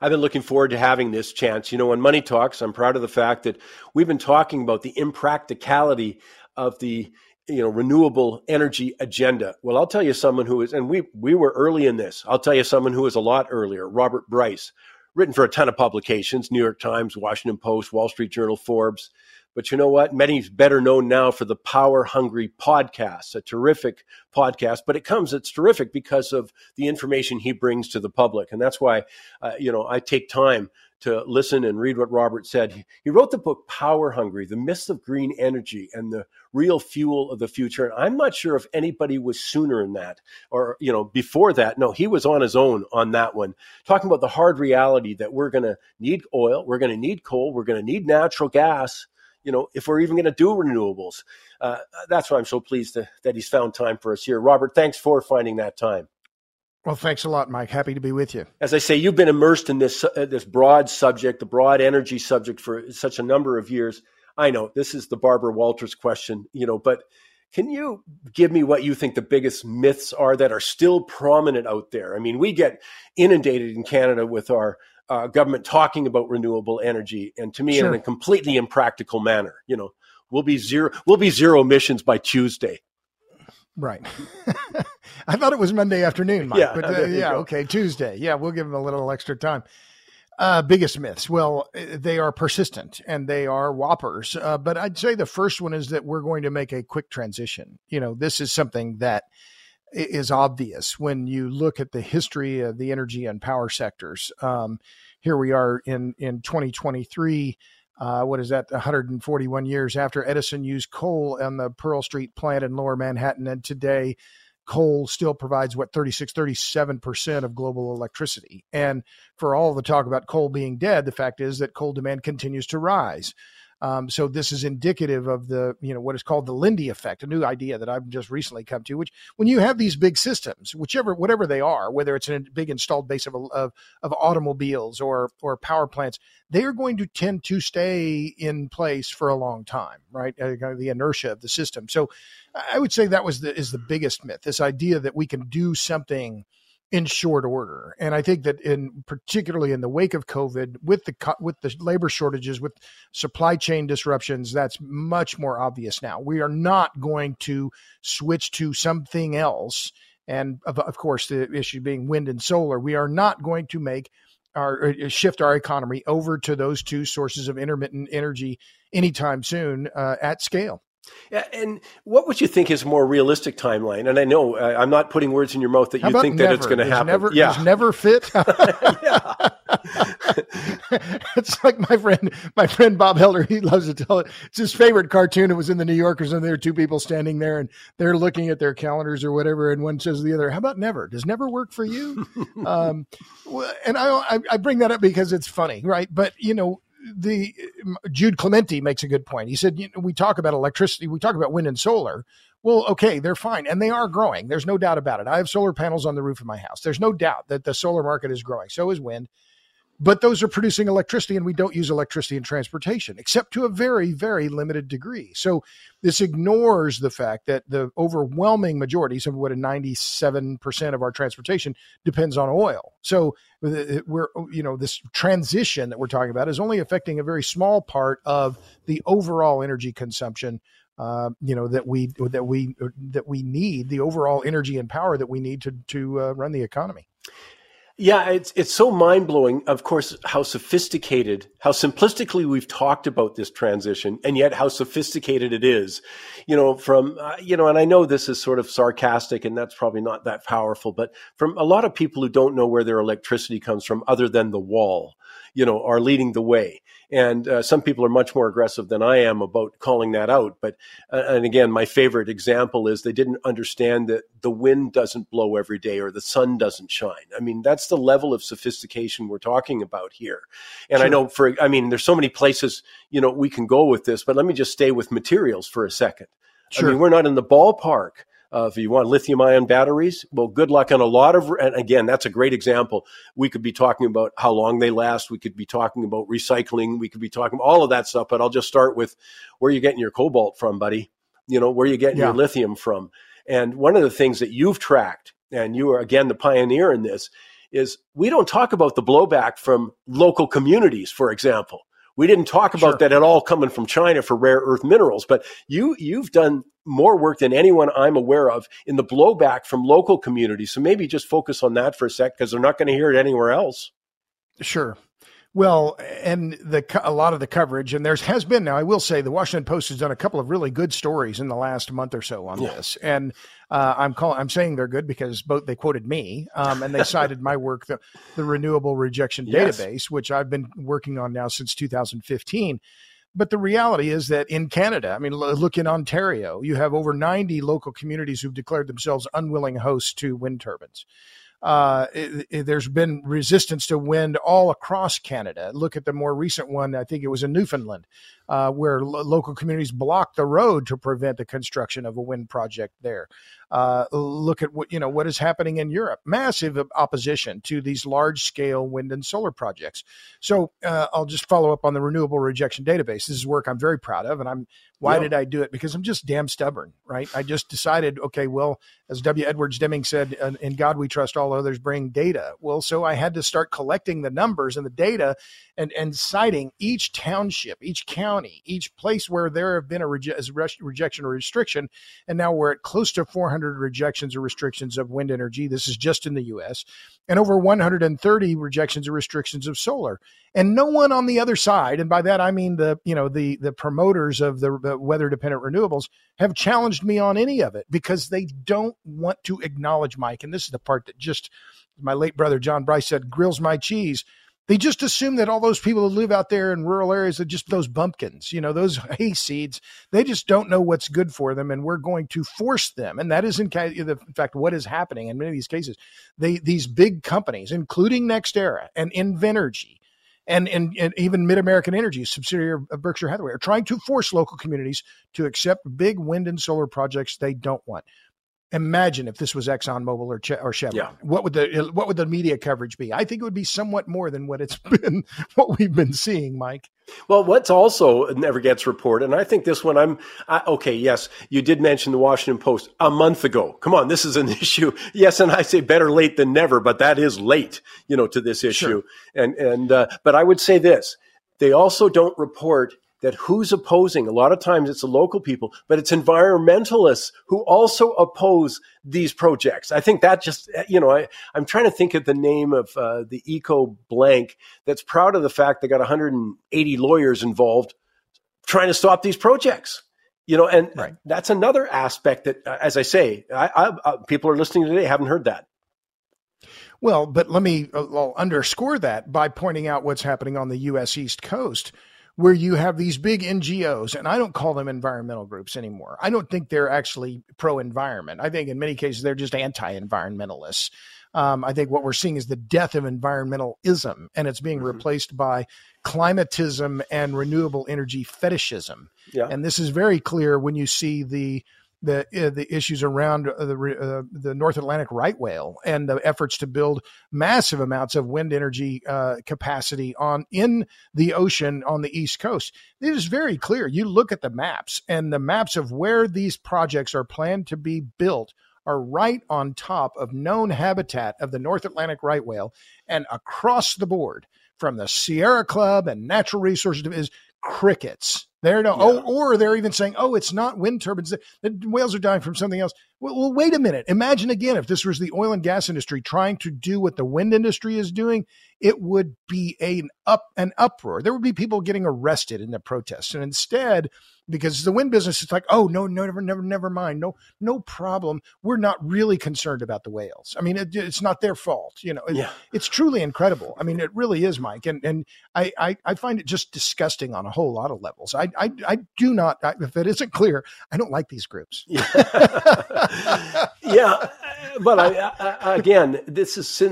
I've been looking forward to having this chance. You know, on Money Talks, I'm proud of the fact that we've been talking about the impracticality of the you know renewable energy agenda. Well, I'll tell you someone who is, and we we were early in this. I'll tell you someone who is a lot earlier. Robert Bryce, written for a ton of publications: New York Times, Washington Post, Wall Street Journal, Forbes. But you know what? Many's better known now for the Power Hungry podcast, a terrific podcast. But it comes, it's terrific because of the information he brings to the public. And that's why, uh, you know, I take time to listen and read what Robert said. He wrote the book Power Hungry, The Myths of Green Energy and the Real Fuel of the Future. And I'm not sure if anybody was sooner in that or, you know, before that. No, he was on his own on that one, talking about the hard reality that we're going to need oil, we're going to need coal, we're going to need natural gas. You know, if we're even going to do renewables, uh, that's why I'm so pleased to, that he's found time for us here. Robert, thanks for finding that time. Well, thanks a lot, Mike. Happy to be with you. As I say, you've been immersed in this uh, this broad subject, the broad energy subject for such a number of years. I know this is the Barbara Walters question, you know, but can you give me what you think the biggest myths are that are still prominent out there? I mean, we get inundated in Canada with our uh, government talking about renewable energy, and to me, sure. in a completely impractical manner. You know, we'll be zero we'll be zero emissions by Tuesday. Right. I thought it was Monday afternoon, Mike. Yeah, but uh, yeah, okay, Tuesday. Yeah, we'll give them a little extra time. Uh, biggest myths. Well, uh, they are persistent and they are whoppers. Uh, but I'd say the first one is that we're going to make a quick transition. You know, this is something that is obvious when you look at the history of the energy and power sectors. Um, here we are in in 2023 uh, what is that? 141 years after edison used coal on the pearl street plant in lower manhattan and today coal still provides what 36 37% of global electricity. And for all the talk about coal being dead the fact is that coal demand continues to rise um, so this is indicative of the, you know, what is called the Lindy effect, a new idea that I've just recently come to, which when you have these big systems, whichever, whatever they are, whether it's a big installed base of, of, of automobiles or, or power plants, they are going to tend to stay in place for a long time, right? Uh, the inertia of the system. So I would say that was the, is the biggest myth, this idea that we can do something – in short order. And I think that in particularly in the wake of COVID, with the with the labor shortages, with supply chain disruptions, that's much more obvious now. We are not going to switch to something else. And of, of course, the issue being wind and solar, we are not going to make our uh, shift our economy over to those two sources of intermittent energy anytime soon uh, at scale. Yeah, and what would you think is a more realistic timeline? And I know uh, I'm not putting words in your mouth that you think never? that it's going to happen. Never, yeah, never fit. it's like my friend, my friend Bob Helder. He loves to tell it. It's his favorite cartoon. It was in the New Yorkers, and there are two people standing there, and they're looking at their calendars or whatever, and one says to the other, "How about never? Does never work for you?" um, and I, I bring that up because it's funny, right? But you know, the um, Jude Clemente makes a good point. He said, you know, we talk about electricity, we talk about wind and solar. Well, okay, they're fine and they are growing. There's no doubt about it. I have solar panels on the roof of my house. There's no doubt that the solar market is growing. So is wind but those are producing electricity and we don't use electricity in transportation except to a very very limited degree. So this ignores the fact that the overwhelming majority some what a 97% of our transportation depends on oil. So uh, we're you know this transition that we're talking about is only affecting a very small part of the overall energy consumption uh, you know that we that we that we need the overall energy and power that we need to to uh, run the economy yeah, it's it's so mind blowing. Of course, how sophisticated, how simplistically we've talked about this transition, and yet how sophisticated it is. You know, from uh, you know, and I know this is sort of sarcastic, and that's probably not that powerful, but from a lot of people who don't know where their electricity comes from, other than the wall, you know, are leading the way. And uh, some people are much more aggressive than I am about calling that out. But, uh, and again, my favorite example is they didn't understand that the wind doesn't blow every day or the sun doesn't shine. I mean, that's the level of sophistication we're talking about here. And sure. I know for, I mean, there's so many places, you know, we can go with this, but let me just stay with materials for a second. Sure. I mean, we're not in the ballpark uh, if you want lithium ion batteries, well, good luck on a lot of, and again, that's a great example. We could be talking about how long they last. We could be talking about recycling. We could be talking all of that stuff, but I'll just start with where you're getting your cobalt from, buddy. You know, where you're getting yeah. your lithium from. And one of the things that you've tracked, and you are again the pioneer in this, is we don't talk about the blowback from local communities, for example. We didn't talk about sure. that at all coming from China for rare earth minerals, but you you've done more work than anyone I'm aware of in the blowback from local communities. So maybe just focus on that for a sec because they're not going to hear it anywhere else. Sure. Well, and the a lot of the coverage, and there's has been now. I will say the Washington Post has done a couple of really good stories in the last month or so on yeah. this, and uh, I'm calling. I'm saying they're good because both they quoted me, um, and they cited my work, the the Renewable Rejection yes. Database, which I've been working on now since 2015. But the reality is that in Canada, I mean, look in Ontario, you have over 90 local communities who've declared themselves unwilling hosts to wind turbines uh, it, it, there's been resistance to wind all across Canada. Look at the more recent one. I think it was in Newfoundland, uh, where lo- local communities blocked the road to prevent the construction of a wind project there. Uh, look at what you know what is happening in Europe. Massive opposition to these large scale wind and solar projects. So uh, I'll just follow up on the renewable rejection database. This is work I'm very proud of, and I'm why did I do it? Because I'm just damn stubborn, right? I just decided, okay, well, as W. Edwards Deming said, in God we trust, all others bring data. Well, so I had to start collecting the numbers and the data and, and citing each township, each county, each place where there have been a reje- rejection or restriction. And now we're at close to 400 rejections or restrictions of wind energy. This is just in the US, and over 130 rejections or restrictions of solar. And no one on the other side, and by that I mean the you know the the promoters of the, the weather dependent renewables, have challenged me on any of it because they don't want to acknowledge Mike. And this is the part that just my late brother John Bryce said grills my cheese they just assume that all those people who live out there in rural areas are just those bumpkins, you know, those hay seeds. They just don't know what's good for them, and we're going to force them. And that is, in, in fact, what is happening in many of these cases. They these big companies, including NextEra and Invenergy, and, and, and even Mid American Energy, subsidiary of Berkshire Hathaway, are trying to force local communities to accept big wind and solar projects they don't want. Imagine if this was ExxonMobil or, che- or Chevron. Yeah. What would the what would the media coverage be? I think it would be somewhat more than what it's been, what we've been seeing, Mike. Well, what's also never gets reported, and I think this one, I'm I, okay. Yes, you did mention the Washington Post a month ago. Come on, this is an issue. Yes, and I say better late than never, but that is late, you know, to this issue. Sure. And and uh, but I would say this: they also don't report that who's opposing. A lot of times it's the local people, but it's environmentalists who also oppose these projects. I think that just, you know, I, I'm trying to think of the name of uh, the Eco Blank that's proud of the fact they got 180 lawyers involved trying to stop these projects. You know, and right. that's another aspect that, uh, as I say, I, I, uh, people are listening today haven't heard that. Well, but let me uh, underscore that by pointing out what's happening on the U.S. East Coast where you have these big NGOs, and I don't call them environmental groups anymore. I don't think they're actually pro environment. I think in many cases they're just anti environmentalists. Um, I think what we're seeing is the death of environmentalism, and it's being mm-hmm. replaced by climatism and renewable energy fetishism. Yeah. And this is very clear when you see the the uh, the issues around uh, the uh, the North Atlantic right whale and the efforts to build massive amounts of wind energy uh, capacity on in the ocean on the east coast. It is very clear. You look at the maps and the maps of where these projects are planned to be built are right on top of known habitat of the North Atlantic right whale and across the board from the Sierra Club and Natural Resources is crickets they're no, oh, yeah. oh, or they're even saying, "Oh, it's not wind turbines. The whales are dying from something else." Well, well, wait a minute. Imagine again if this was the oil and gas industry trying to do what the wind industry is doing, it would be an up an uproar. There would be people getting arrested in the protests, and instead, because the wind business is like, oh no, no, never, never, never mind, no, no problem. We're not really concerned about the whales. I mean, it, it's not their fault. You know, it, yeah. it's truly incredible. I mean, it really is, Mike, and and I, I, I find it just disgusting on a whole lot of levels. I I, I do not. I, if it isn't clear, I don't like these groups. Yeah, yeah but I, I, again, this is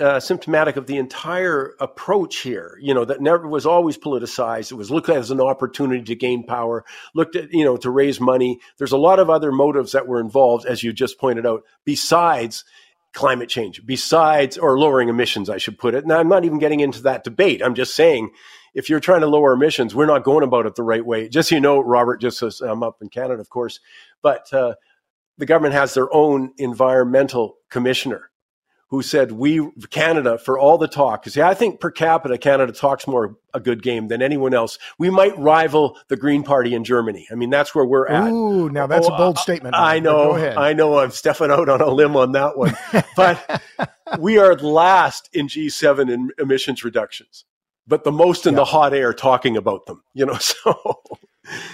uh, symptomatic of the entire approach here. You know, that never was always politicized. It was looked at as an opportunity to gain power, looked at, you know, to raise money. There's a lot of other motives that were involved, as you just pointed out, besides climate change, besides, or lowering emissions, I should put it. Now, I'm not even getting into that debate. I'm just saying, if you're trying to lower emissions, we're not going about it the right way. Just so you know, Robert, just as I'm up in Canada, of course, but uh, the government has their own environmental commissioner who said we Canada for all the talk because I think per capita Canada talks more a good game than anyone else. We might rival the Green Party in Germany. I mean that's where we're at. Ooh, now that's oh, a bold uh, statement. I know, I know. I'm stepping out on a limb on that one, but we are last in G7 in emissions reductions, but the most in the hot air talking about them. You know, so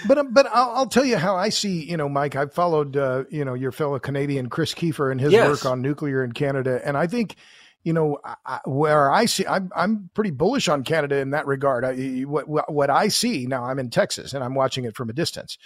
but um, but I'll, I'll, tell you how I see you know Mike. I've followed uh, you know your fellow Canadian Chris Keefer and his yes. work on nuclear in Canada, and I think you know I, where I see I'm I'm pretty bullish on Canada in that regard. I, what what I see now, I'm in Texas and I'm watching it from a distance,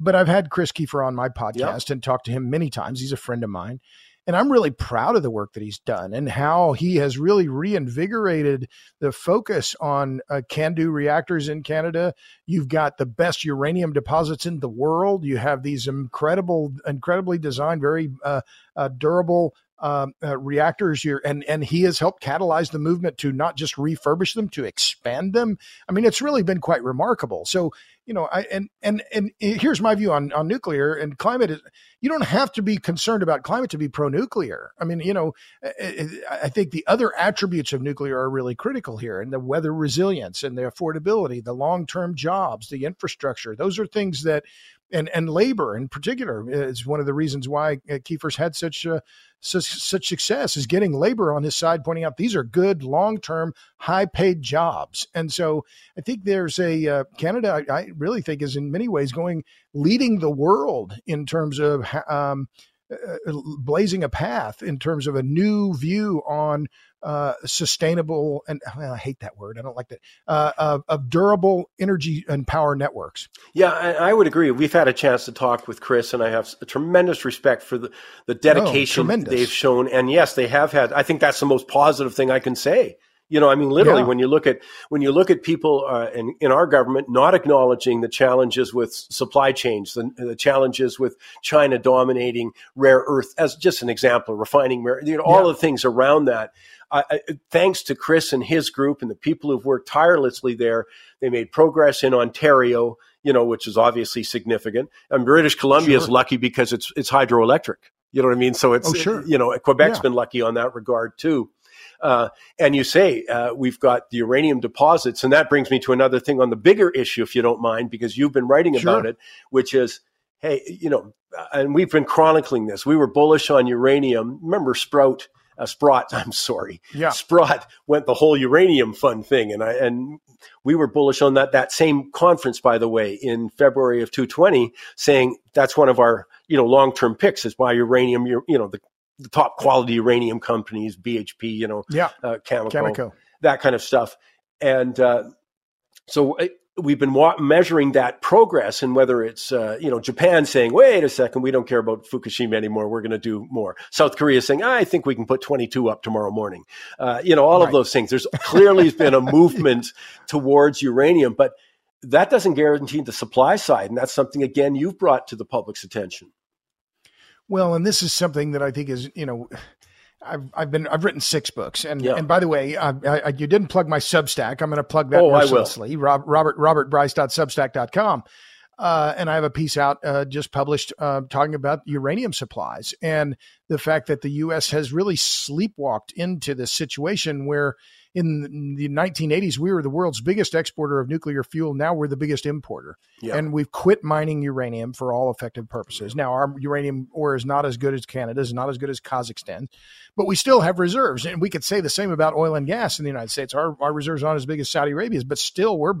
but I've had Chris Keefer on my podcast yep. and talked to him many times. He's a friend of mine, and I'm really proud of the work that he's done and how he has really reinvigorated the focus on uh, CANDU reactors in Canada. You've got the best uranium deposits in the world. You have these incredible, incredibly designed, very uh, uh, durable um, uh, reactors here, and and he has helped catalyze the movement to not just refurbish them, to expand them. I mean, it's really been quite remarkable. So you know, I and and and here's my view on on nuclear and climate is you don't have to be concerned about climate to be pro nuclear. I mean, you know, I think the other attributes of nuclear are really critical here, and the weather resilience and the affordability, the long term jobs, the infrastructure. Those are things that and and labor in particular is one of the reasons why uh, Keefer's had such uh, such, such success is getting labor on his side, pointing out these are good long term, high paid jobs. And so I think there's a uh, Canada. I, I, really think is in many ways going leading the world in terms of um, uh, blazing a path in terms of a new view on uh, sustainable and well, I hate that word. I don't like that. Uh, of, of, durable energy and power networks. Yeah, I, I, would agree. We've had a chance to talk with Chris, and I have a tremendous respect for the, the dedication oh, they've shown. And yes, they have had. I think that's the most positive thing I can say you know, I mean, literally, yeah. when you look at when you look at people uh, in in our government not acknowledging the challenges with supply chains, the, the, challenges with China dominating rare earth, as just an example, refining rare, you know, all yeah. the things around that. I, I, thanks to Chris and his group and the people who've worked tirelessly there, they made progress in Ontario, you know, which is obviously significant. And British Columbia sure. is lucky because it's it's hydroelectric. You know what I mean? So it's, oh, sure. you know, Quebec's yeah. been lucky on that regard too. Uh, and you say uh, we've got the uranium deposits, and that brings me to another thing on the bigger issue, if you don't mind, because you've been writing sure. about it, which is, hey, you know, and we've been chronicling this. We were bullish on uranium. Remember Sprout? Uh, Sprott, I'm sorry. Yeah. Sprott went the whole uranium fund thing. And I, and we were bullish on that, that same conference, by the way, in February of 220, saying that's one of our, you know, long-term picks is why uranium, you know, the the top quality uranium companies, BHP, you know, yeah, uh, Cameco, Cameco, that kind of stuff. And uh, so we've been wa- measuring that progress, and whether it's uh, you know Japan saying, "Wait a second, we don't care about Fukushima anymore. We're going to do more." South Korea saying, "I think we can put 22 up tomorrow morning." Uh, you know, all right. of those things. There's clearly been a movement towards uranium, but that doesn't guarantee the supply side, and that's something again you've brought to the public's attention. Well, and this is something that I think is, you know, I've I've been I've written six books, and yeah. and by the way, I, I, you didn't plug my Substack. I'm going to plug that oh, mercilessly. Rob, Robert robertbryce.substack.com. Uh, and I have a piece out uh, just published uh, talking about uranium supplies and the fact that the U.S. has really sleepwalked into this situation where in the 1980s, we were the world's biggest exporter of nuclear fuel. Now we're the biggest importer. Yeah. And we've quit mining uranium for all effective purposes. Now, our uranium ore is not as good as Canada's, not as good as Kazakhstan, but we still have reserves. And we could say the same about oil and gas in the United States. Our, our reserves aren't as big as Saudi Arabia's, but still we're,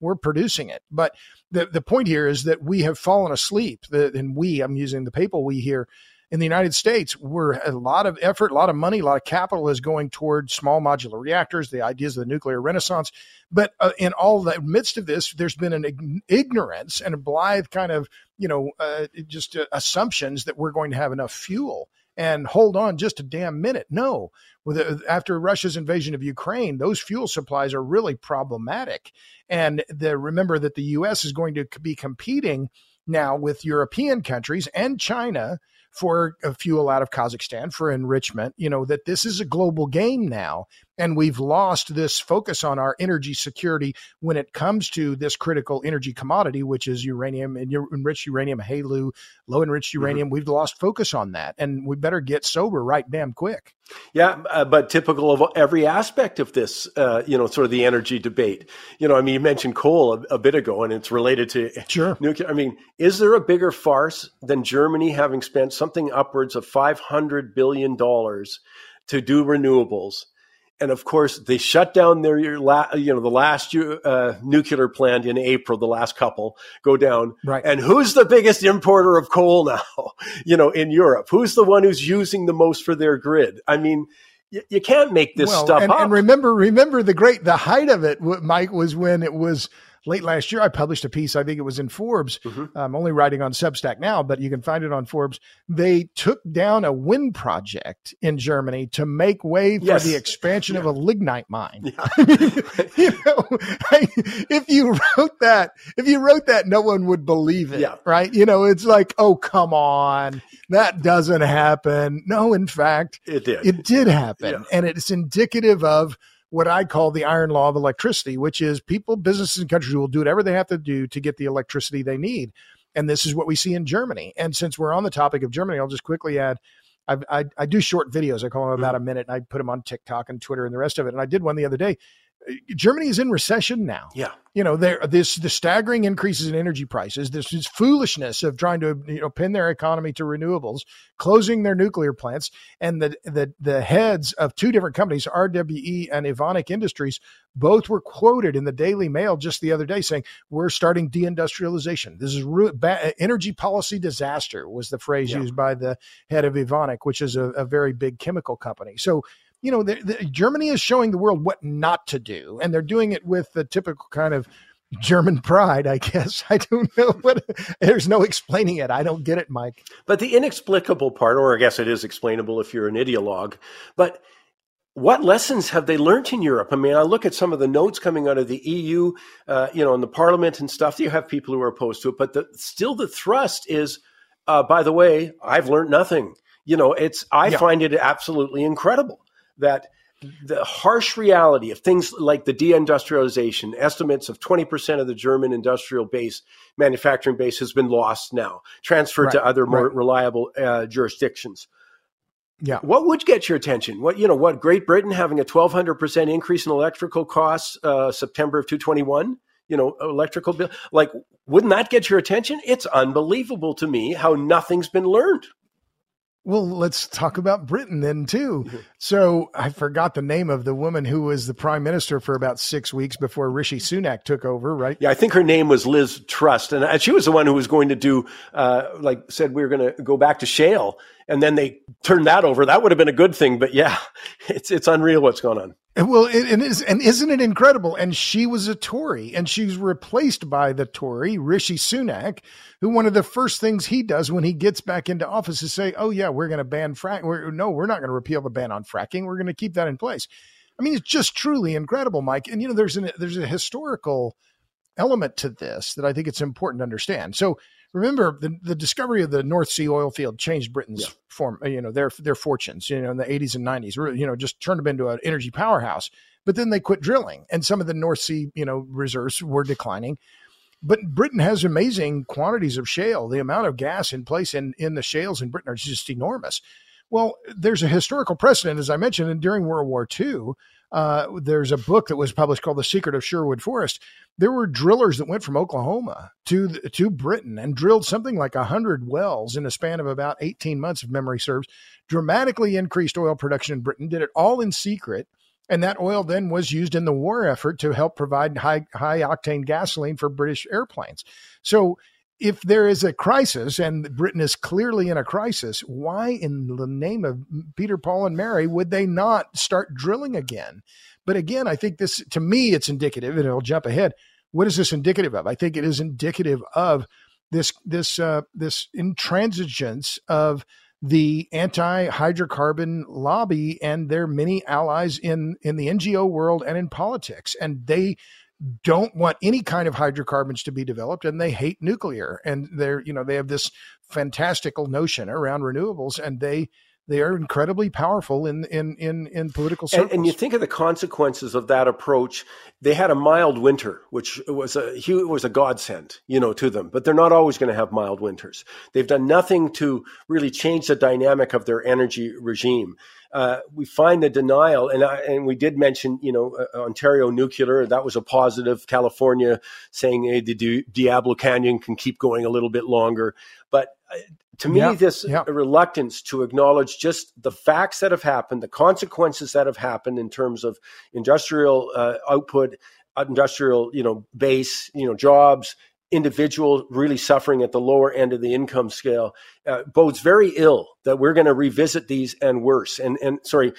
we're producing it. But the, the point here is that we have fallen asleep. The, and we, I'm using the papal we here, in the United States, we're a lot of effort, a lot of money, a lot of capital is going toward small modular reactors, the ideas of the nuclear renaissance. But uh, in all the midst of this, there's been an ignorance and a blithe kind of, you know, uh, just uh, assumptions that we're going to have enough fuel and hold on just a damn minute. No, with after Russia's invasion of Ukraine, those fuel supplies are really problematic. And the, remember that the U.S. is going to be competing now with European countries and China for a fuel out of Kazakhstan for enrichment, you know, that this is a global game now. And we've lost this focus on our energy security when it comes to this critical energy commodity, which is uranium and enriched uranium, HALEU, low enriched mm-hmm. uranium. Mm-hmm. We've lost focus on that. And we better get sober right damn quick. Yeah, uh, but typical of every aspect of this, uh, you know, sort of the energy debate. You know, I mean, you mentioned coal a, a, bit ago, and it's related to sure. nuclear. I mean, is there a bigger farce than Germany having spent something upwards of five hundred billion dollars to do renewables? And of course they shut down their you know the last uh, nuclear plant in April. The last couple go down. Right. And who's the biggest importer of coal now? you know, in Europe, who's the one who's using the most for their grid? I mean. You, you can't make this well, stuff and, up. And remember, remember the great, the height of it, Mike, was when it was late last year, I published a piece. I think it was in Forbes. Mm-hmm. I'm only writing on Substack now, but you can find it on Forbes. They took down a wind project in Germany to make way for yes. the expansion yeah. of a lignite mine. Yeah. you know, if you wrote that, if you wrote that, no one would believe it. Yeah. Right? You know, it's like, oh, come on, that doesn't happen. No, in fact, it did. It did happen, and it's indicative of what I call the iron law of electricity, which is people, businesses, and countries will do whatever they have to do to get the electricity they need. And this is what we see in Germany. And since we're on the topic of Germany, I'll just quickly add I, I, I do short videos. I call them about mm-hmm. a minute and I put them on TikTok and Twitter and the rest of it. And I did one the other day Germany is in recession now. Yeah. You know, there this the staggering increases in energy prices, this is foolishness of trying to you know pin their economy to renewables, closing their nuclear plants, and the the the heads of two different companies, RWE and Evonik Industries, both were quoted in the Daily Mail just the other day saying we're starting deindustrialization. This is ru- ba- energy policy disaster was the phrase yeah. used by the head of Evonik, which is a, a very big chemical company. So you know, the, the, Germany is showing the world what not to do, and they're doing it with the typical kind of German pride, I guess. I don't know what. There's no explaining it. I don't get it, Mike. But the inexplicable part, or I guess it is explainable if you're an ideologue, but what lessons have they learned in Europe? I mean, I look at some of the notes coming out of the EU, uh, you know, in the Parliament and stuff. You have people who are opposed to it, but the, still the thrust is, uh, by the way, I've learned nothing. You know, it's I yeah. find it absolutely incredible that the harsh reality of things like the deindustrialization, estimates of 20% of the German industrial base, manufacturing base has been lost now, transferred right, to other more right. reliable uh, jurisdictions. Yeah. What would get your attention? What, you know, what Great Britain having a 1200% increase in electrical costs, uh, September of 221, you know, electrical bill, like, wouldn't that get your attention? It's unbelievable to me how nothing's been learned. Well, let's talk about Britain then too. Mm-hmm. So I forgot the name of the woman who was the prime minister for about six weeks before Rishi Sunak took over, right? Yeah, I think her name was Liz Truss, and she was the one who was going to do, uh, like, said we were going to go back to shale, and then they turned that over. That would have been a good thing, but yeah, it's it's unreal what's going on. Well, it, it is, and isn't it incredible? And she was a Tory, and she's replaced by the Tory Rishi Sunak, who one of the first things he does when he gets back into office is say, "Oh yeah, we're going to ban fracking. No, we're not going to repeal the ban on fracking. We're going to keep that in place." I mean, it's just truly incredible, Mike. And you know, there's an there's a historical element to this that I think it's important to understand. So remember the, the discovery of the North Sea oil field changed Britain's yeah. form, uh, you know, their their fortunes, you know, in the 80s and 90s, you know, just turned them into an energy powerhouse. But then they quit drilling, and some of the North Sea, you know, reserves were declining. But Britain has amazing quantities of shale. The amount of gas in place in, in the shales in Britain are just enormous. Well, there's a historical precedent, as I mentioned, and during World War II, uh, there's a book that was published called The Secret of Sherwood Forest. There were drillers that went from Oklahoma to to Britain and drilled something like 100 wells in a span of about 18 months, if memory serves, dramatically increased oil production in Britain, did it all in secret. And that oil then was used in the war effort to help provide high, high octane gasoline for British airplanes. So if there is a crisis and Britain is clearly in a crisis, why in the name of Peter, Paul, and Mary would they not start drilling again? But again, I think this, to me, it's indicative, and it'll jump ahead. What is this indicative of? I think it is indicative of this this uh, this intransigence of the anti-hydrocarbon lobby and their many allies in in the NGO world and in politics, and they don't want any kind of hydrocarbons to be developed and they hate nuclear. And they're you know they have this fantastical notion around renewables and they they are incredibly powerful in in in, in political circles. And, and, you think of the consequences of that approach. They had a mild winter, which was a was a godsend, you know, to them. But they're not always going to have mild winters. They've done nothing to really change the dynamic of their energy regime. Uh, we find the denial, and I, and we did mention, you know, uh, Ontario nuclear. That was a positive. California saying hey, the Diablo Canyon can keep going a little bit longer, but uh, to me, this reluctance to acknowledge just the facts that have happened, the consequences that have happened in terms of industrial uh, output, industrial, you know, base, you know, jobs, individual really suffering at the lower end of the income scale, uh, bodes very ill that we're going to revisit these and worse. And and sorry,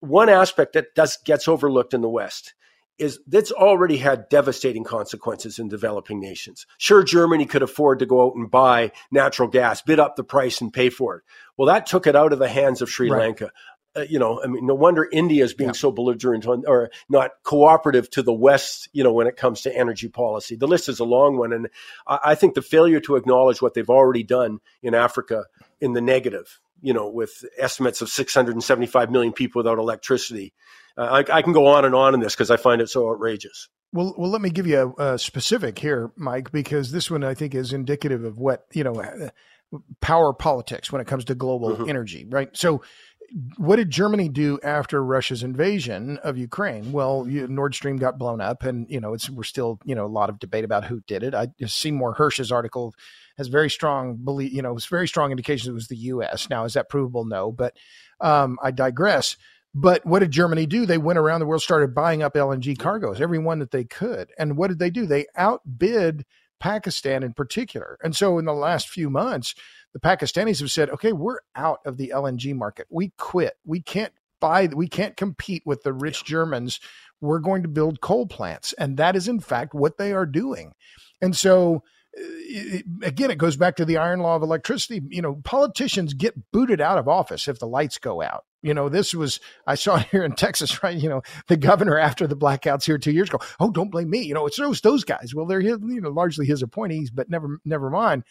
one aspect that does gets overlooked in the West is that's already had devastating consequences in developing nations. Sure, Germany could afford to go out and buy natural gas, bid up the price and pay for it. Well, that took it out of the hands of Sri right. Lanka. Uh, you know, I mean, no wonder India is being yeah. so belligerent on, or not cooperative to the West, you know, when it comes to energy policy. The list is a long one. And I, I think the failure to acknowledge what they've already done in Africa in the negative, you know, with estimates of 675 million people without electricity, I, I, can go on and on in this because I find it so outrageous. Well, well, let me give you a, a, specific here, Mike, because this one I think is indicative of what you know, uh, power politics when it comes to global mm-hmm. energy, right? So, what did Germany do after Russia's invasion of Ukraine? Well, you, Nord Stream got blown up, and you know, it's we're still you know a lot of debate about who did it. I Seymour Hersh's article has very strong belief, you know, it's very strong indications it was the U.S. Now, is that provable? No, but um, I digress. But what did Germany do? They went around the world, started buying up LNG cargoes, every one that they could. And what did they do? They outbid Pakistan in particular. And so in the last few months, the Pakistanis have said, okay, we're out of the LNG market. We quit. We can't buy, we can't compete with the rich Germans. We're going to build coal plants. And that is, in fact, what they are doing. And so, Uh, again, it goes back to the iron law of electricity. You know, politicians get booted out of office if the lights go out. You know, this was, I saw here in Texas, right? You know, the governor after the blackouts here two years ago, oh, don't blame me. You know, it's those, those guys. Well, they're, you know, largely his appointees, but never, never mind.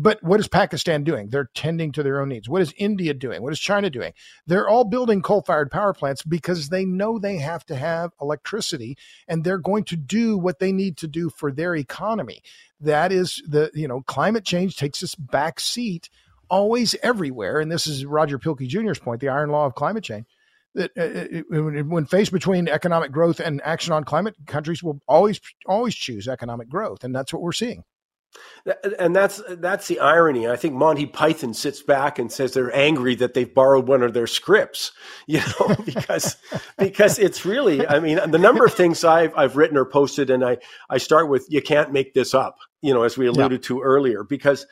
But what is Pakistan doing? They're tending to their own needs. What is India doing? What is China doing? They're all building coal fired power plants because they know they have to have electricity and they're going to do what they need to do for their economy. That is the, you know, climate change takes this back seat always everywhere. And this is Roger Pielke Jr.'s point, the iron law of climate change. That uh, uh when faced between economic growth and action on climate, countries will always always choose economic growth, and that's what we're seeing. And that's that's the irony. I think Monty Python sits back and says they're angry that they've borrowed one of their scripts, you know, because because it's really. I mean, the number of things I've I've written or posted, and I I start with you can't make this up, you know, as we alluded yeah. to earlier, because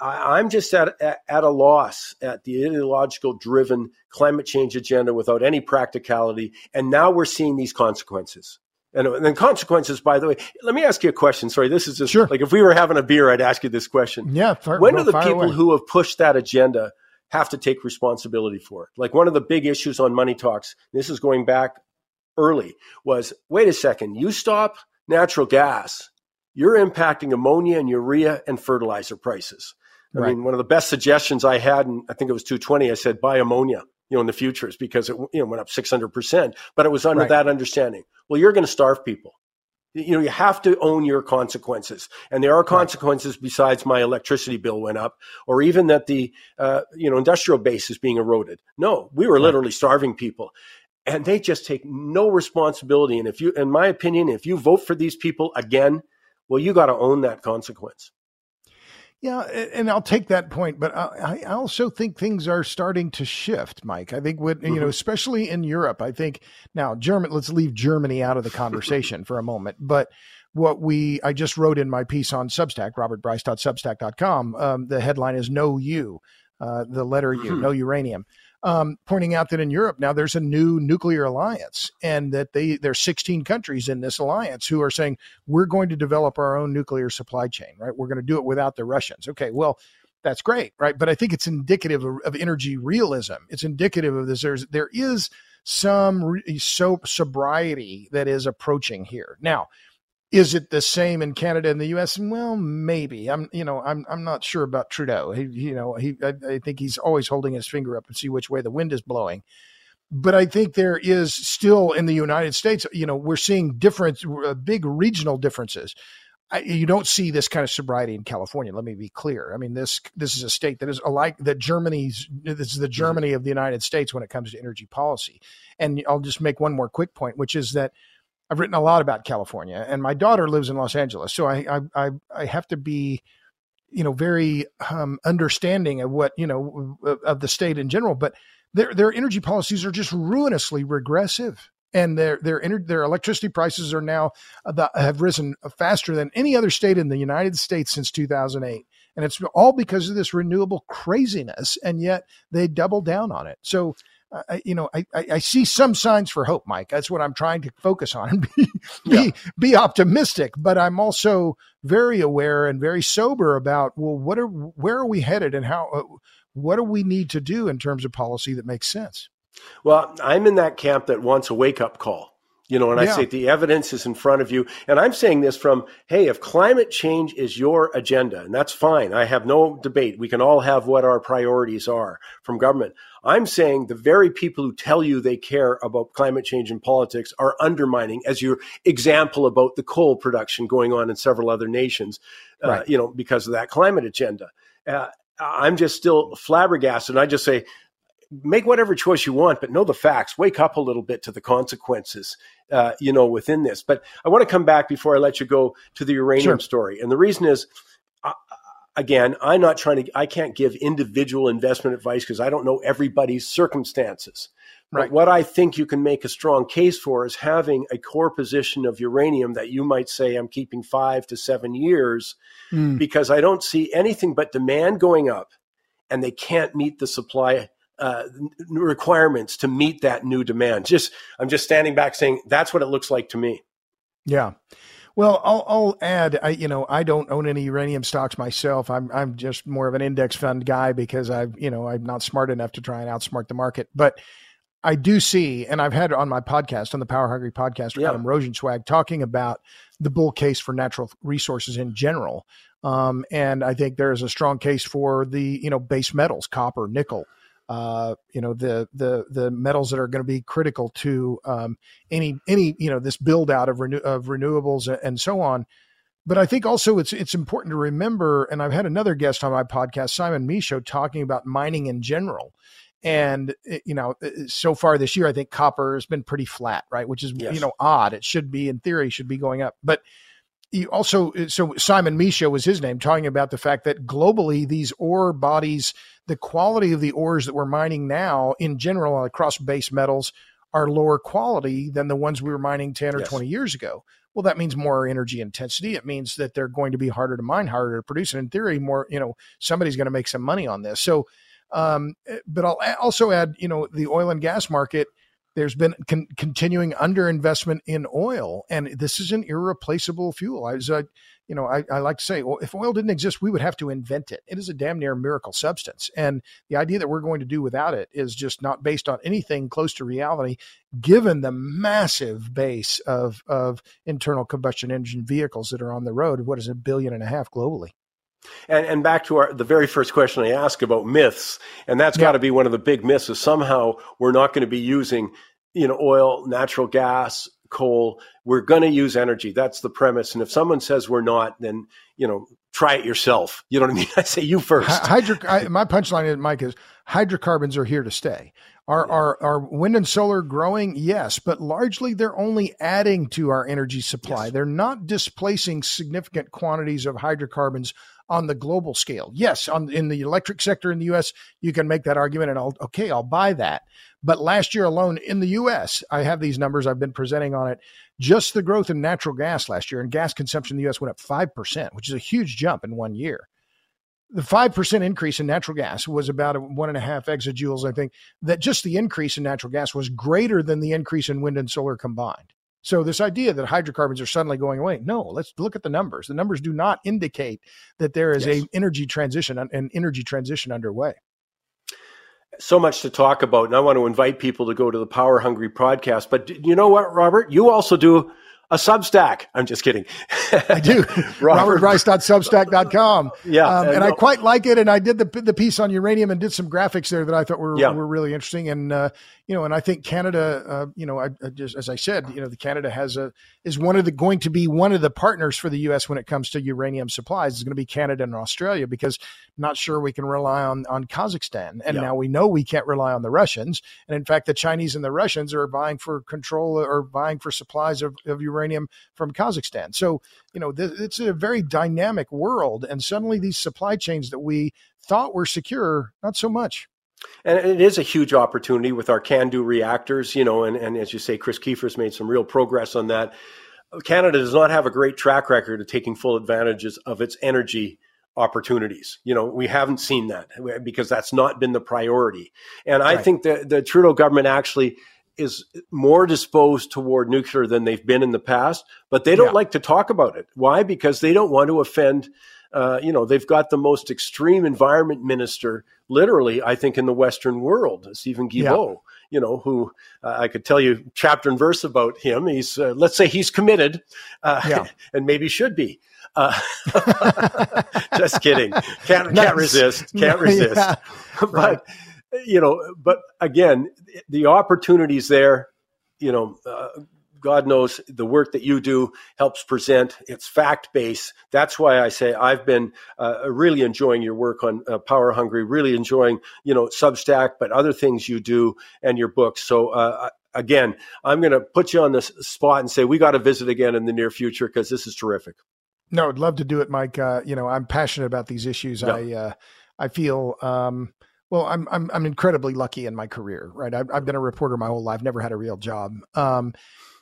I, am just at, at, at a loss at the ideological driven climate change agenda without any practicality. And now we're seeing these consequences. And, and then consequences, by the way, let me ask you a question. Sorry, this is just sure. like if we were having a beer, I'd ask you this question. Yeah. Far, when do the people away. who have pushed that agenda have to take responsibility for it? Like one of the big issues on Money Talks, this is going back early, was wait a second, you stop natural gas you're impacting ammonia and urea and fertilizer prices. I right. mean, one of the best suggestions I had, and I think it was 220, I said buy ammonia, you know, in the futures because it you know went up 600%, but it was under right. that understanding. Well, you're going to starve people. You know, you have to own your consequences, and there are consequences right. besides my electricity bill went up, or even that the uh, you know industrial base is being eroded. No, we were literally starving people, and they just take no responsibility. And if you, in my opinion, if you vote for these people again, well, you got to own that consequence. Yeah, and I'll take that point, but I also think things are starting to shift, Mike. I think what mm-hmm. you know, mm-hmm. especially in Europe, I think now German. Let's leave Germany out of the conversation for a moment, but what we I just wrote in my piece on Substack, robertbryce.substack.com. Um, the headline is "No You," uh, the letter U, mm-hmm. no uranium um, pointing out that in Europe now there's a new nuclear alliance, and that they there's 16 countries in this alliance who are saying we're going to develop our own nuclear supply chain. Right, we're going to do it without the Russians. Okay, well that's great, right? But I think it's indicative of, of energy realism. It's indicative of this. There's there is some re, so sobriety that is approaching here now Is it the same in Canada and the U.S.? Well, maybe. I'm, you know, I'm, I'm not sure about Trudeau. He, you know, he, I, I think he's always holding his finger up and see which way the wind is blowing. But I think there is still in the United States, you know, we're seeing different, uh, big regional differences. I, you don't see this kind of sobriety in California. Let me be clear. I mean this this is a state that is alike that Germany's. This is the mm-hmm. Germany of the United States when it comes to energy policy. And I'll just make one more quick point, which is that I've written a lot about California, and my daughter lives in Los Angeles, so I I I have to be you know very um, understanding of what you know of the state in general but their their energy policies are just ruinously regressive and their their their electricity prices are now uh, have risen faster than any other state in the United States since 2008 and it's all because of this renewable craziness and yet they double down on it. So uh, you know I, I, I see some signs for hope mike that's what i'm trying to focus on and be, yeah. be be optimistic but i'm also very aware and very sober about well what are where are we headed and how uh, what do we need to do in terms of policy that makes sense well, I'm in that camp that wants a wake up call. You know, and yeah. I say the evidence is in front of you. And I'm saying this from, hey, if climate change is your agenda, and that's fine, I have no debate. We can all have what our priorities are from government. I'm saying the very people who tell you they care about climate change and politics are undermining, as your example about the coal production going on in several other nations, uh, you know, because of that climate agenda. Uh, I'm just still flabbergasted. And I just say, make whatever choice you want, but know the facts. Wake up a little bit to the consequences, uh, you know, within this. But I want to come back before I let you go to the uranium sure. story, and the reason is. Uh, again, I'm not trying to, I can't give individual investment advice because I don't know everybody's circumstances. Right. But what I think you can make a strong case for is having a core position of uranium that you might say I'm keeping five to seven years mm. because I don't see anything but demand going up and they can't meet the supply uh, requirements to meet that new demand. Just I'm just standing back saying that's what it looks like to me. Yeah. Well, I'll, I'll add. I, you know, I don't own any uranium stocks myself. I'm I'm just more of an index fund guy because I've you know I'm not smart enough to try and outsmart the market. But I do see, and I've had on my podcast on the Power Hungry podcast, yeah. Adam Rozencwajg, talking about the bull case for natural resources in general. Um, and I think there is a strong case for the you know base metals, copper, nickel, uh, you know the the the metals that are going to be critical to um, any any you know this build out of renew of renewables and so on. But I think also it's it's important to remember, and I've had another guest on my podcast, Simon Michaux, talking about mining in general. And eh, you know, eh, so far this year, I think copper has been pretty flat, right? Which is yes. you know odd. It should be, in theory, should be going up, but he also so Simon Michaux was his name, talking about the fact that globally these ore bodies, the quality of the ores that we're mining now, in general across base metals, are lower quality than the ones we were mining ten or yes. twenty years ago. Well, that means more energy intensity. It means that they're going to be harder to mine, harder to produce, and in theory, more you know somebody's going to make some money on this. So, um, eh, but I'll also add, you know, the oil and gas market there's been con- continuing underinvestment in oil, and this is an irreplaceable fuel. I uh, you know, I, I, like to say, well, if oil didn't exist, we would have to invent it. It is a damn near miracle substance, and the idea that we're going to do without it is just not based on anything close to reality, given the massive base of of internal combustion engine vehicles that are on the road. What is a billion and a half globally? And, and back to our, the very first question I asked about myths, and that's yeah. got to be one of the big myths is somehow we're not going to be using, you know, oil, natural gas, coal. We're going to use energy. That's the premise. And if someone says we're not, then, you know, try it yourself. You know what I mean? I say you first. Hydro, I, my punchline, is, Mike, is hydrocarbons are here to stay. Are, are, are wind and solar growing? Yes, but largely they're only adding to our energy supply. Yes. They're not displacing significant quantities of hydrocarbons on the global scale. Yes, on in the electric sector in the US, you can make that argument and I'll okay, I'll buy that. But last year alone in the US, I have these numbers I've been presenting on it. Just the growth in natural gas last year and gas consumption in the US went up 5%, which is a huge jump in one year. The 5% increase in natural gas was about one and a half exajoules, I think. That just the increase in natural gas was greater than the increase in wind and solar combined. So this idea that hydrocarbons are suddenly going away, no, let's look at the numbers. The numbers do not indicate that there is yes. a energy transition, an energy transition underway. So much to talk about, and I want to invite people to go to the Power Hungry podcast. But you know what, Robert? You also do a Substack. I'm just kidding. I do. Robert, RobertBryce.substack.com. Yeah. Um, and, and I quite like it. And I did the, the piece on uranium and did some graphics there that I thought were, yeah. were really interesting. And, uh, you know, and I think Canada, uh, you know, I, I, just as I said, you know, the Canada has a is one of the going to be one of the partners for the U.S. when it comes to uranium supplies. Is going to be Canada and Australia because I'm not sure we can rely on on Kazakhstan, and yeah. now we know we can't rely on the Russians. And in fact, the Chinese and the Russians are vying for control or vying for supplies of, of uranium from Kazakhstan. So you know, th- it's a very dynamic world, and suddenly these supply chains that we thought were secure, not so much. And it is a huge opportunity with our CANDU reactors, you know, and, and as you say, Chris Keefer's made some real progress on that. Canada does not have a great track record of taking full advantages of its energy opportunities. You know, we haven't seen that because that's not been the priority. And I right. think that the Trudeau government actually is more disposed toward nuclear than they've been in the past, but they don't yeah. like to talk about it. Why? Because they don't want to offend uh, you know, they've got the most extreme environment minister, literally, I think, in the Western world, Steven Guilbeault. Yeah. You know, who uh, I could tell you chapter and verse about him. He's, uh, let's say, he's committed, uh, yeah. and maybe should be. Uh, just kidding. Can't nice. can't resist. Can't resist. Yeah. but right. you know, but again, the opportunities there. You know, God knows the work that you do helps present. It's fact based. That's why I say I've been uh, really enjoying your work on uh, Power Hungry, really enjoying, you know, Substack, but other things you do and your books. So, uh, again, I'm going to put you on the spot and say we got to visit again in the near future because this is terrific. No, I'd love to do it, Mike. Uh, you know, I'm passionate about these issues. Yeah. I, uh, I feel, um, well, I'm, I'm, I'm incredibly lucky in my career, right? I've, I've been a reporter my whole life, never had a real job. Um,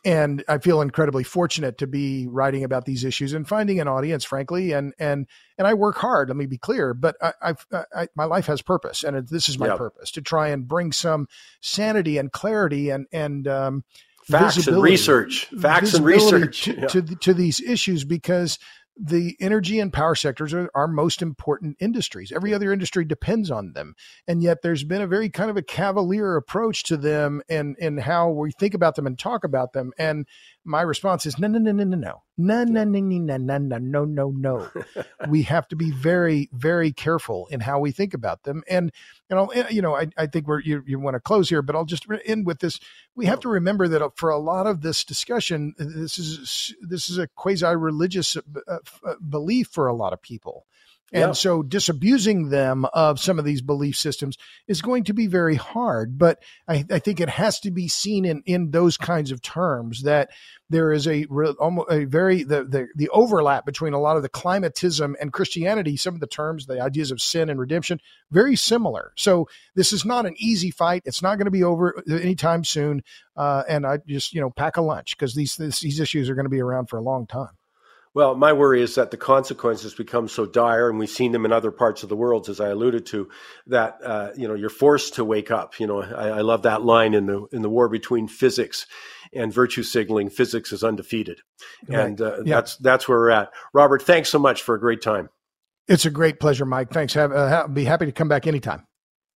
and I feel incredibly fortunate to be writing about these issues and finding an audience, frankly. And and and I work hard. Let me be clear, but I, I've, I, my life has purpose, and this is my yep. purpose to try and bring some sanity and clarity and and um, facts and research, facts and research to, yeah. to, to these issues because the energy and power sectors are our most important industries. Every other industry depends on them. And yet there's been a very kind of a cavalier approach to them and, and how we think about them and talk about them. And my response is no, no, no, no, no, no, no, no, no, no, no, no, no, no, no. we have to be very, very careful in how we think about them. And you know, eh, you know, I, I think we're you, you want to close here, but I'll just end with this. We have to remember that uh, for a lot of this discussion, this is this is a quasi religious uh, uh, belief for a lot of people. And yeah. so disabusing them of some of these belief systems is going to be very hard. But I, I, think it has to be seen in, in those kinds of terms that there is a, a very, the, the, the overlap between a lot of the climatism and Christianity, some of the terms, the ideas of sin and redemption, very similar. So this is not an easy fight. It's not going to be over anytime soon. Uh, and I just, you know, pack a lunch because these, these issues are going to be around for a long time. Well, my worry is that the consequences become so dire, and we've seen them in other parts of the world, as I alluded to, that uh, you know you're forced to wake up. You know, I, I, love that line in the in the war between physics and virtue signaling. Physics is undefeated, right. and uh, yeah. that's that's where we're at. Robert, thanks so much for a great time. It's a great pleasure, Mike. Thanks. Have, uh, be happy to come back anytime.